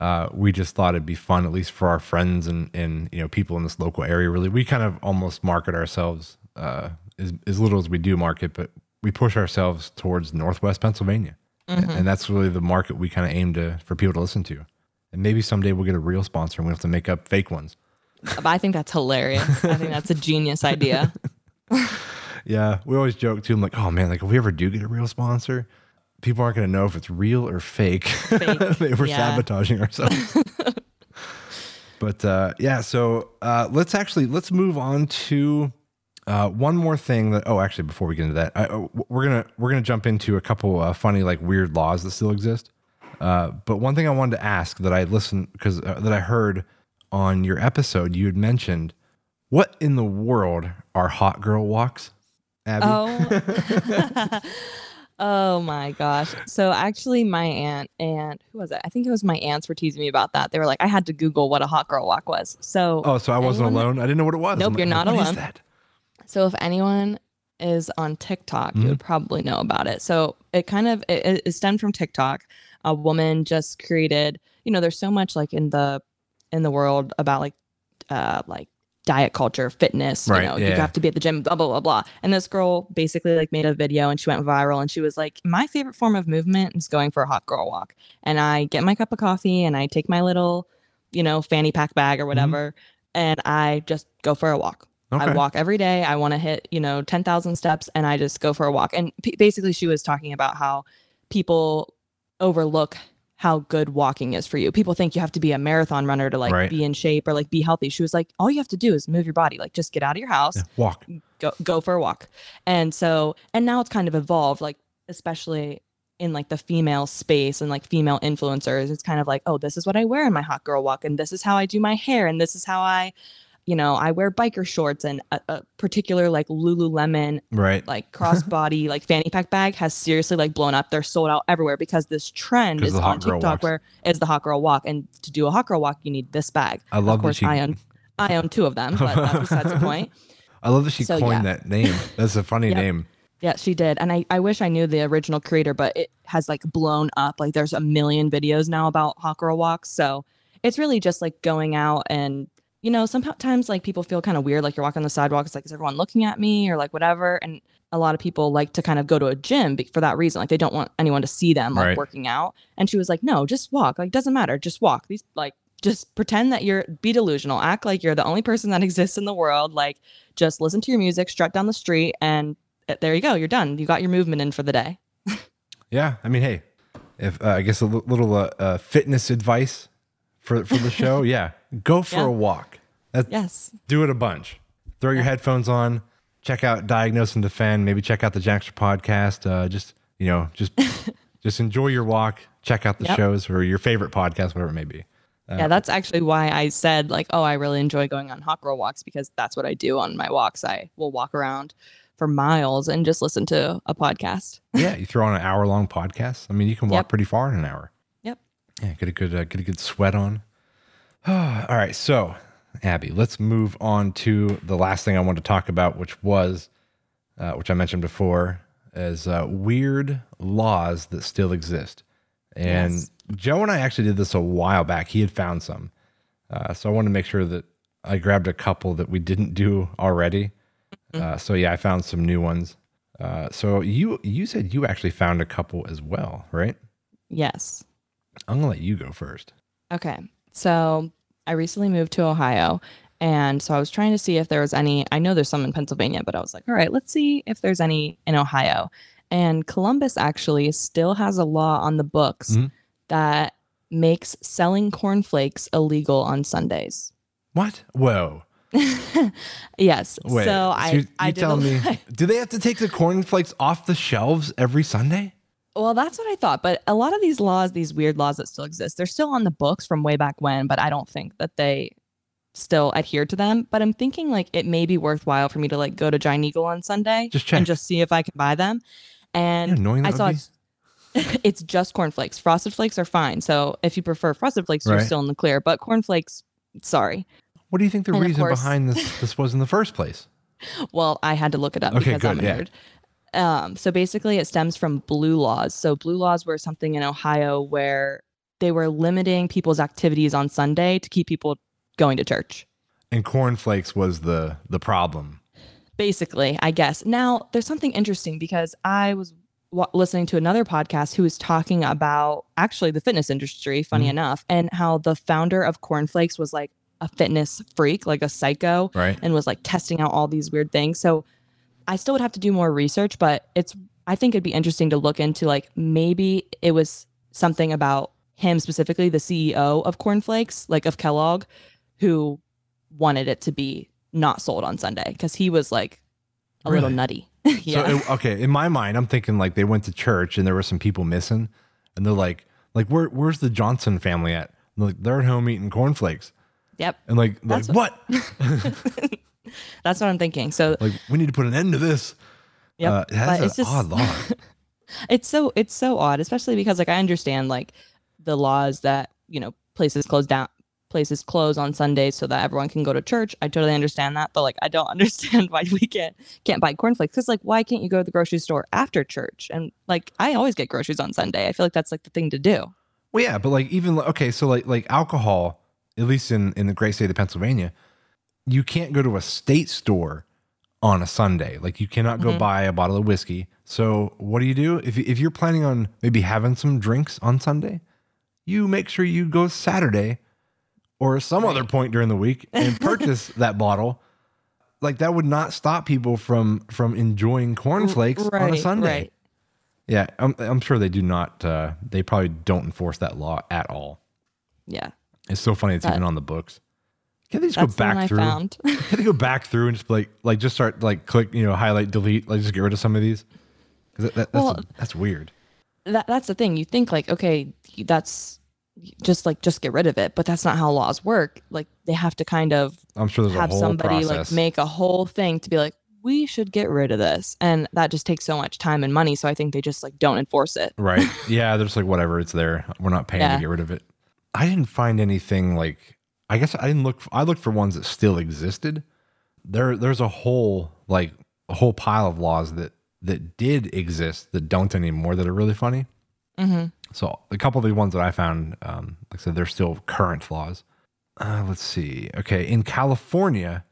uh, we just thought it'd be fun at least for our friends and and you know people in this local area really we kind of almost market ourselves uh, as, as little as we do market but we push ourselves towards northwest pennsylvania and, and that's really the market we kind of aim to for people to listen to and maybe someday we'll get a real sponsor and we have to make up fake ones I think that's hilarious. I think that's a genius idea. Yeah, we always joke too. I'm like, oh man, like if we ever do get a real sponsor, people aren't going to know if it's real or fake. They We're yeah. sabotaging ourselves. but uh, yeah, so uh, let's actually let's move on to uh, one more thing that. Oh, actually, before we get into that, I, uh, we're gonna we're gonna jump into a couple uh, funny like weird laws that still exist. Uh, but one thing I wanted to ask that I listened because uh, that I heard on your episode, you had mentioned what in the world are hot girl walks, Abby? Oh. oh my gosh. So actually my aunt and who was it? I think it was my aunts were teasing me about that. They were like, I had to Google what a hot girl walk was. So Oh, so I wasn't anyone- alone. I didn't know what it was. Nope, I'm you're like, not alone. So if anyone is on TikTok, Mm-hmm. you would probably know about it. So it kind of it, it- it stemmed from TikTok. A woman just created, you know, there's so much like in the in the world about like uh like diet culture, fitness, Right, you know, you have to be at the gym, blah blah blah blah. And this girl basically like made a video and she went viral and she was like, My favorite form of movement is going for a hot girl walk. And I get my cup of coffee and I take my little, you know, fanny pack bag or mm-hmm. whatever, and I just go for a walk. Okay. I walk every day. I want to hit, you know, 10,000 steps and I just go for a walk. And p- basically, she was talking about how people overlook how good walking is for you. People think you have to be a marathon runner to like Right. be in shape or like be healthy. She was like, all you have to do is move your body, like just get out of your house, Yeah, walk. go go for a walk. And so, and now it's kind of evolved, like especially in like the female space and like female influencers. It's kind of like, oh, this is what I wear in my hot girl walk, and this is how I do my hair, and this is how I, you know, I wear biker shorts and a, a particular like Lululemon Right. like crossbody like fanny pack bag has seriously like blown up. They're sold out everywhere because this trend is on TikTok walks. where is the hot girl walk, and to do a hot girl walk, you need this bag. I love of course, she. I own I own two of them, but that's besides the point. I love that she So, coined yeah. that name. That's a funny Yep. name. Yeah, she did. And I, I wish I knew the original creator, but it has like blown up. Like there's a million videos now about hot girl walks. So it's really just like going out and, you know, sometimes like people feel kind of weird, like you're walking on the sidewalk. It's like, is everyone looking at me or like whatever? And a lot of people like to kind of go to a gym for that reason. Like they don't want anyone to see them like Right. working out. And she was like, no, just walk. Like doesn't matter. Just walk. These like, just pretend that you're be delusional. Act like you're the only person that exists in the world. Like just listen to your music, strut down the street, and uh, there you go. You're done. You got your movement in for the day. Yeah. I mean, hey, if uh, I guess a little uh, uh, fitness advice for for the show, yeah, go for Yeah. a walk. That, Yes. Do it a bunch. Throw your headphones on. Check out Diagnose and Defend. Maybe check out the Jackster podcast. Uh, just you know, just just enjoy your walk. Check out the Yep. shows or your favorite podcast, whatever it may be. yeah, that's actually why I said like, oh, I really enjoy going on hot girl walks because that's what I do on my walks. I will walk around for miles and just listen to a podcast. yeah, you throw on an hour long podcast. I mean, you can walk Yep. pretty far in an hour. Yep. Yeah, get a good uh, get a good sweat on. All right, so Abby, let's move on to the last thing I want to talk about, which was, uh, which I mentioned before, as uh, weird laws that still exist. And Yes. Joe and I actually did this a while back. He had found some, uh, so I wanted to make sure that I grabbed a couple that we didn't do already. Uh, so yeah, I found some new ones. Uh, so you you said you actually found a couple as well, right? Yes. I'm gonna let you go first. Okay. So I recently moved to Ohio. And so I was trying to see if there was any. I know there's some in Pennsylvania, but I was like, all right, let's see if there's any in Ohio. And Columbus actually still has a law on the books Mhm. that makes selling cornflakes illegal on Sundays. What? Whoa. yes. Wait. so I, you, I you did tell me, do they have to take the cornflakes off the shelves every Sunday? Well, that's what I thought. But a lot of these laws, these weird laws that still exist, they're still on the books from way back when, but I don't think that they still adhere to them. But I'm thinking like it may be worthwhile for me to like go to Giant Eagle on Sunday Just and just see if I can buy them. And You know annoying I saw it's, it's just cornflakes. Frosted flakes are fine. So if you prefer frosted flakes, you're still in the clear. But cornflakes, sorry. What do you think the And reason course- behind this this was in the first place? Well, I had to look it up Okay, because I'm a nerd. yeah. Um, so basically, it stems from blue laws. So blue laws were something in Ohio where they were limiting people's activities on Sunday to keep people going to church. And cornflakes was the the problem. Basically, I guess. Now, there's something interesting because I was wa listening to another podcast who was talking about actually the fitness industry, funny Mhm. enough, and how the founder of cornflakes was like a fitness freak, like a psycho. Right. and was like testing out all these weird things. So I still would have to do more research, but it's I think it'd be interesting to look into like maybe it was something about him specifically, the CEO of Cornflakes, like of Kellogg, who wanted it to be not sold on Sunday because he was like a little nutty. yeah. So it, okay, in my mind, I'm thinking like they went to church and there were some people missing, and they're like, like where where's the Johnson family at? And they're like they're at home eating cornflakes, yep. and like like That's what? That's what I'm thinking. So like we need to put an end to this. Yeah, Uh, that's it's just- odd law. it's so it's so odd especially because like i understand like the laws that you know places close down places close on sundays so that everyone can go to church i totally understand that but like i don't understand why we can't can't buy cornflakes because like why can't you go to the grocery store after church and like i always get groceries on sunday i feel like that's like the thing to do Well, yeah, but like even okay, so like like alcohol, at least in in the great state of Pennsylvania, you can't go to a state store on a Sunday. Like you cannot go Mhm. buy a bottle of whiskey. So what do you do if if you're planning on maybe having some drinks on Sunday? You make sure you go Saturday or some other point during the week and purchase that bottle. Like that would not stop people from from enjoying cornflakes on a Sunday. right. Yeah, I'm, I'm sure they do not. Uh, they probably don't enforce that law at all. yeah It's so funny. It's That- even on the books. Can they just that's go back through? Can they go back through and just like like just start like click you know highlight delete like just get rid of some of these? that, that- that's Well- that's weird. that that's the thing. You think like, okay, that's just like just get rid of it, but that's not how laws work. Like they have to kind of I'm sure there's have a whole somebody process. like make a whole thing to be like, we should get rid of this, and that just takes so much time and money. So I think they just like don't enforce it. right? Yeah, they're just like whatever. It's there. We're not paying Yeah. to get rid of it. I didn't find anything like. I guess I didn't look. I looked for ones that still existed. There, there's a whole like a whole pile of laws that that did exist that don't anymore that are really funny. hmm So a couple of the ones that I found, um, like I said, they're still current laws. Uh, let's see. Okay, in California,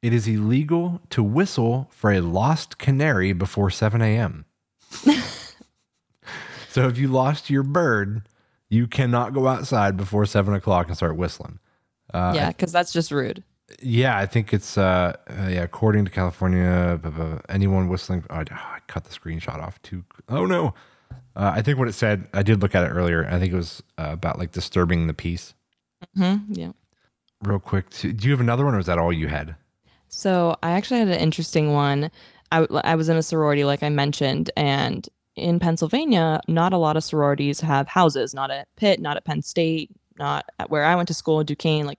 it is illegal to whistle for a lost canary before 7 a.m. so if you lost your bird, you cannot go outside before 7 o'clock and start whistling. Uh, yeah, because that's just rude. yeah, I think it's uh, uh yeah. According to California, blah, blah, anyone whistling, oh, I, I cut the screenshot off too. Oh no, uh, I think what it said. I did look at it earlier. I think it was uh, about like disturbing the peace. hmm Yeah. Real quick, do you have another one, or is that all you had? So I actually had an interesting one. I, I was in a sorority, like I mentioned, and in Pennsylvania, not a lot of sororities have houses. Not at Pitt, not at Penn State, not at where I went to school, Duquesne. Like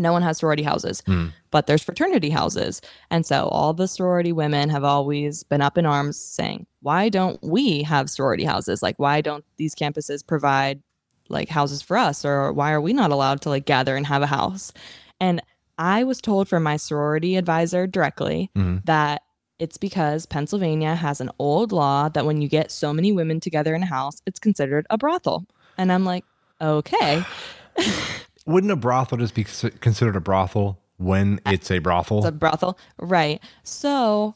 no one has sorority houses, Hmm. but there's fraternity houses. And so all the sorority women have always been up in arms saying, why don't we have sorority houses? Like, why don't these campuses provide like houses for us? Or why are we not allowed to like gather and have a house? And I was told from my sorority advisor directly Mhm. that it's because Pennsylvania has an old law that when you get so many women together in a house, it's considered a brothel. And I'm like, okay. Wouldn't a brothel just be considered a brothel when it's a brothel? It's a brothel. Right. So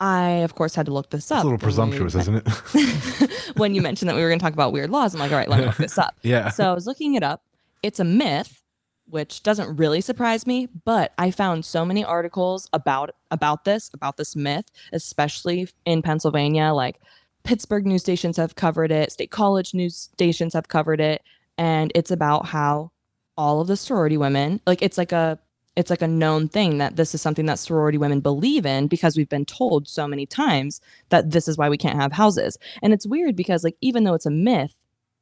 I, of course, had to look this up. It's a little when we presumptuous, isn't it? when you mentioned that we were going to talk about weird laws, I'm like, all right, let me look this up. yeah. So I was looking it up, it's a myth, which doesn't really surprise me, but I found so many articles about about this, about this myth, especially in Pennsylvania, like Pittsburgh news stations have covered it, State College news stations have covered it, and it's about how all of the sorority women, like it's like a it's like a known thing that this is something that sorority women believe in because we've been told so many times that this is why we can't have houses. And it's weird because like even though it's a myth,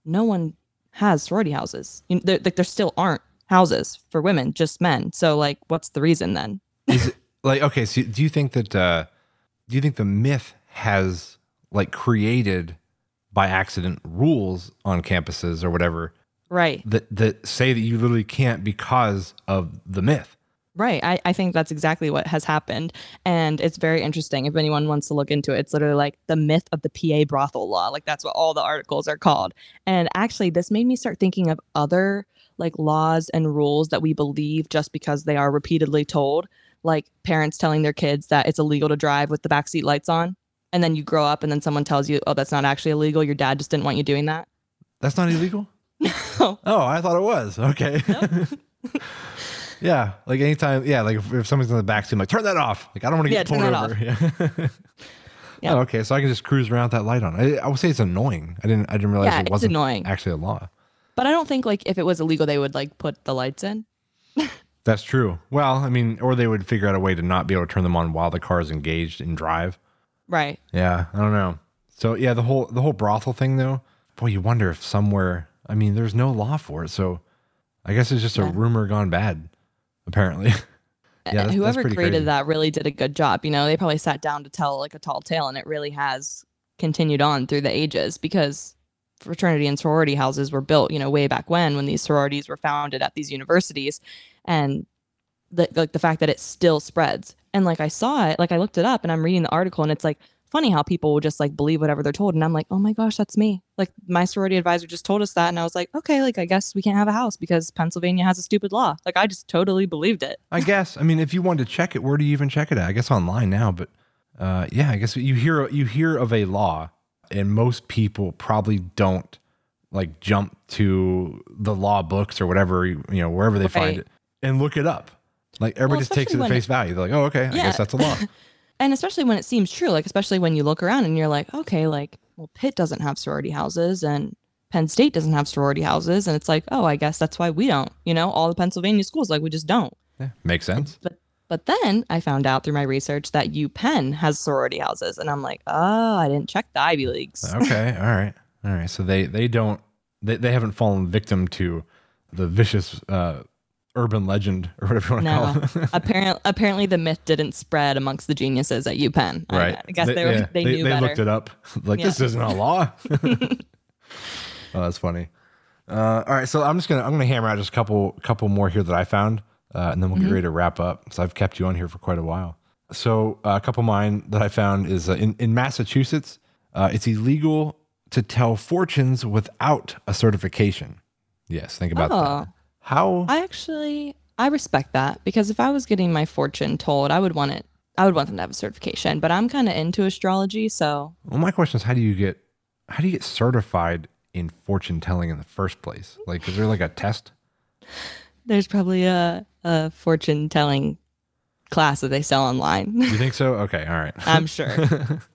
no one has sorority houses. You know, there, like there still aren't houses for women, just men. So like, what's the reason then? Is it like okay? So do you think that uh, do you think the myth has like created by accident rules on campuses or whatever Right. that that say that you literally can't because of the myth? Right. I, I think that's exactly what has happened. And it's very interesting. If anyone wants to look into it, it's literally like the myth of the PA brothel law. Like that's what all the articles are called. And actually, this made me start thinking of other like laws and rules that we believe just because they are repeatedly told, like parents telling their kids that it's illegal to drive with the backseat lights on. And then you grow up and then someone tells you, oh, that's not actually illegal. Your dad just didn't want you doing that. That's not illegal. No. Oh, I thought it was. Okay. yeah, like anytime. Yeah, like if, if someone's in the back seat, I'm like turn that off. Like I don't want to Yeah, get turn pulled over. Yeah. Yeah. Oh, okay, so I can just cruise around with that light on. I, I would say it's annoying. I didn't. I didn't realize Yeah, it wasn't annoying. actually a law. But I don't think like if it was illegal, they would like put the lights in. That's true. Well, I mean, or they would figure out a way to not be able to turn them on while the car is engaged in drive. Right. Yeah, I don't know. So yeah, the whole the whole brothel thing though. Boy, you wonder if somewhere. I mean, there's no law for it, so I guess it's just a rumor gone bad. Apparently. Yeah, that's- that's whoever pretty created crazy. that really did a good job. You know, they probably sat down to tell like a tall tale, and it really has continued on through the ages because fraternity and sorority houses were built, you know, way back when when these sororities were founded at these universities, and the like the fact that it still spreads. And like I saw it, like I looked it up, and I'm reading the article, and it's like funny how people will just like believe whatever they're told, and I'm like, oh my gosh, that's me. Like my sorority advisor just told us that, and I was like, okay, like I guess we can't have a house because Pennsylvania has a stupid law. Like I just totally believed it. I guess. I mean, if you wanted to check it, where do you even check it at? I guess online now, but uh, yeah, I guess you hear you hear of a law, and most people probably don't like jump to the law books or whatever you know wherever they find it and look it up. Like everybody just takes it at face value. They're like, oh, okay, I guess that's a law. and especially when it seems true like especially when you look around and you're like okay like well pitt doesn't have sorority houses and penn state doesn't have sorority houses and it's like oh i guess that's why we don't you know all the pennsylvania schools like we just don't yeah, makes sense. but but then i found out through my research that upenn has sorority houses and i'm like oh i didn't check the ivy leagues Okay, all right, all right. So they they don't they, they haven't fallen victim to the vicious uh, urban legend or whatever you want to no call it. apparently apparently the myth didn't spread amongst the geniuses at upenn I- right. i, guess they, were yeah, they, knew better. they better looked it up. Like Yeah. this isn't a law. oh, that's funny. Uh, all right, so I'm just gonna I'm gonna hammer out just a couple couple more here that I found, uh, and then we'll get ready to wrap up. So I've kept you on here for quite a while. So uh, a couple of mine that I found is uh, in in Massachusetts, uh, it's illegal to tell fortunes without a certification. Yes, think about Oh. that. How? I actually I respect that because if I was getting my fortune told, I would want it. I would want them to have a certification, but I'm kind of into astrology, so Well, my question is, how do you get how do you get certified in fortune telling in the first place? Like, is there like a test? there's probably a, a fortune telling class that they sell online. You think so? Okay, all right. I'm sure.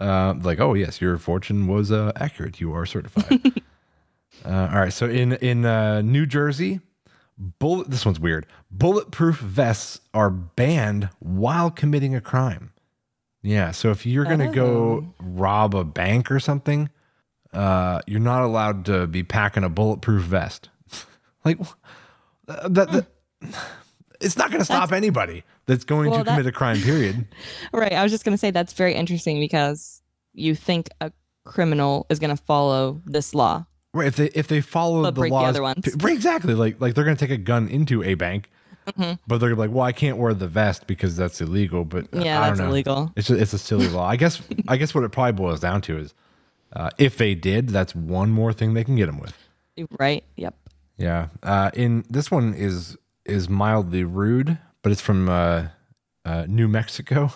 Uh, like, oh yes, your fortune was uh, accurate. You are certified. uh, all right. So in in uh, New Jersey, bullet. This one's weird. Bulletproof vests are banned while committing a crime. Yeah. So if you're gonna go rob a bank or something, uh, you're not allowed to be packing a bulletproof vest. like that. that it's not going to stop anybody that's going Well, to that- commit a crime. Period. right. I was just gonna say that's very interesting because you think a criminal is gonna follow this law. Right. If they if they follow But the break the other ones. right, exactly. Like like they're gonna take a gun into a bank, Mm-hmm. but they're gonna be like, well, I can't wear the vest because that's illegal. But uh, Yeah, I that's don't know. illegal. It's a, it's a silly law. I guess I guess what it probably boils down to is, uh, if they did, that's one more thing they can get them with. Right. Yep. Yeah. Uh, in this one is is mildly rude, but it's from uh, uh, New Mexico.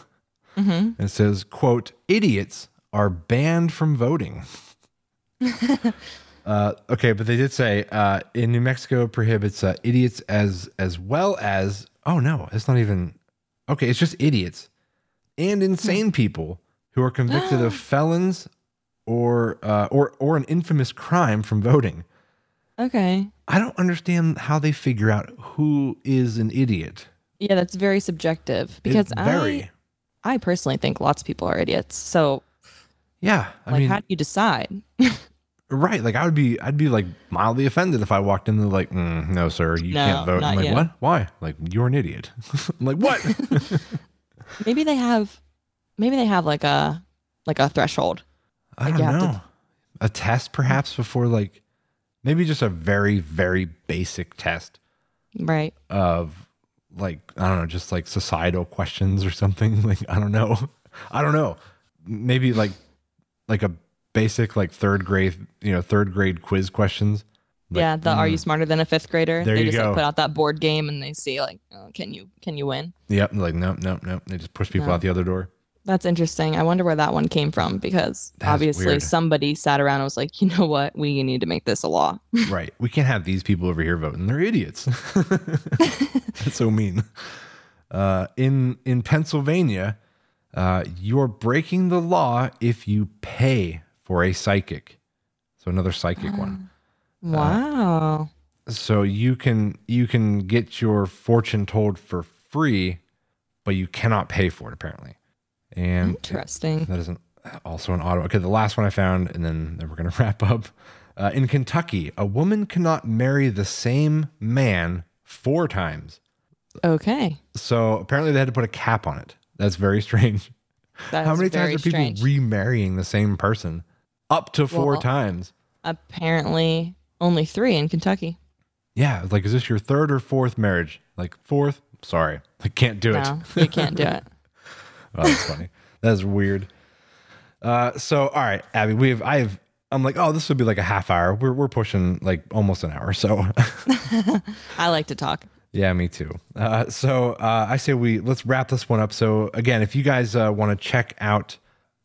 Mm-hmm. It says, "quote Idiots are banned from voting." Uh, okay, but they did say uh, in New Mexico prohibits uh, idiots as as well as oh no, it's not even okay. It's just idiots and insane people who are convicted of felons or uh, or or an infamous crime from voting. Okay. I don't understand how they figure out who is an idiot. Yeah, that's very subjective because very I I personally think lots of people are idiots. So, yeah. I like, mean, how do you decide? right? Like I would be, I'd be like mildly offended if I walked in and like, mm, no, sir, you No, can't vote. I'm like, you. what? Why? Like you're an idiot. I'm like, what? maybe they have, maybe they have like a like a threshold. I Like, don't you have to- know. A test perhaps before like maybe just a very very basic test Right. of like I don't know, just like societal questions or something. Like I don't know. I don't know. Maybe like like a basic like third grade, you know, third grade quiz questions. Like, yeah. The Are mm, you smarter than a fifth grader? There they you just go. like put out that board game and they see like, oh, can you can you win? Yep. Like nope, nope, nope. They just push people No. out the other door. That's interesting. I wonder where that one came from because That's obviously somebody sat around and was like, you know what, we need to make this a law. right. We can't have these people over here voting. They're idiots. That's so mean. Uh, in in Pennsylvania, uh, you're breaking the law if you pay for a psychic. So another psychic one. Wow. So you can you can get your fortune told for free, but you cannot pay for it apparently. And Interesting. that isn't also an auto. Okay, the last one I found, and then, then we're going to wrap up. Uh, in Kentucky, a woman cannot marry the same man four times. Okay. So apparently they had to put a cap on it. That's very strange. That's How many times are people strange. remarrying the same person? Up to four Well- times. Apparently only three in Kentucky. Yeah, like is this your third or fourth marriage? Like fourth? Sorry, I can't do it. No, you can't do it. Oh, that's funny. That's weird. Uh, so all right, Abby, we have I have I'm like, oh, this would be like a half hour. We're we're pushing like almost an hour. So I like to talk. yeah, me too. Uh, so uh, I say we let's wrap this one up. So again, if you guys uh, want to check out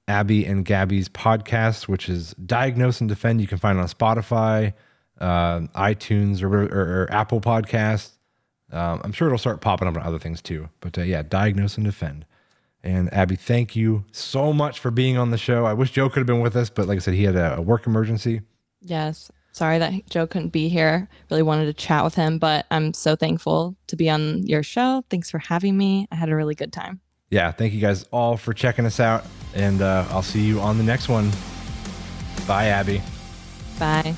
Abby and Gabby's podcast, which is Diagnose and Defend, you can find it on Spotify, uh, iTunes, or, or, or Apple Podcasts. Um, I'm sure it'll start popping up on other things too. But uh, yeah, Diagnose and Defend. And Abby, thank you so much for being on the show. I wish Joe could have been with us, but like I said, he had a, a work emergency. Yes. Sorry that Joe couldn't be here. Really wanted to chat with him, but I'm so thankful to be on your show. Thanks for having me. I had a really good time. Yeah, thank you guys all for checking us out. And uh, I'll see you on the next one. Bye, Abby. Bye.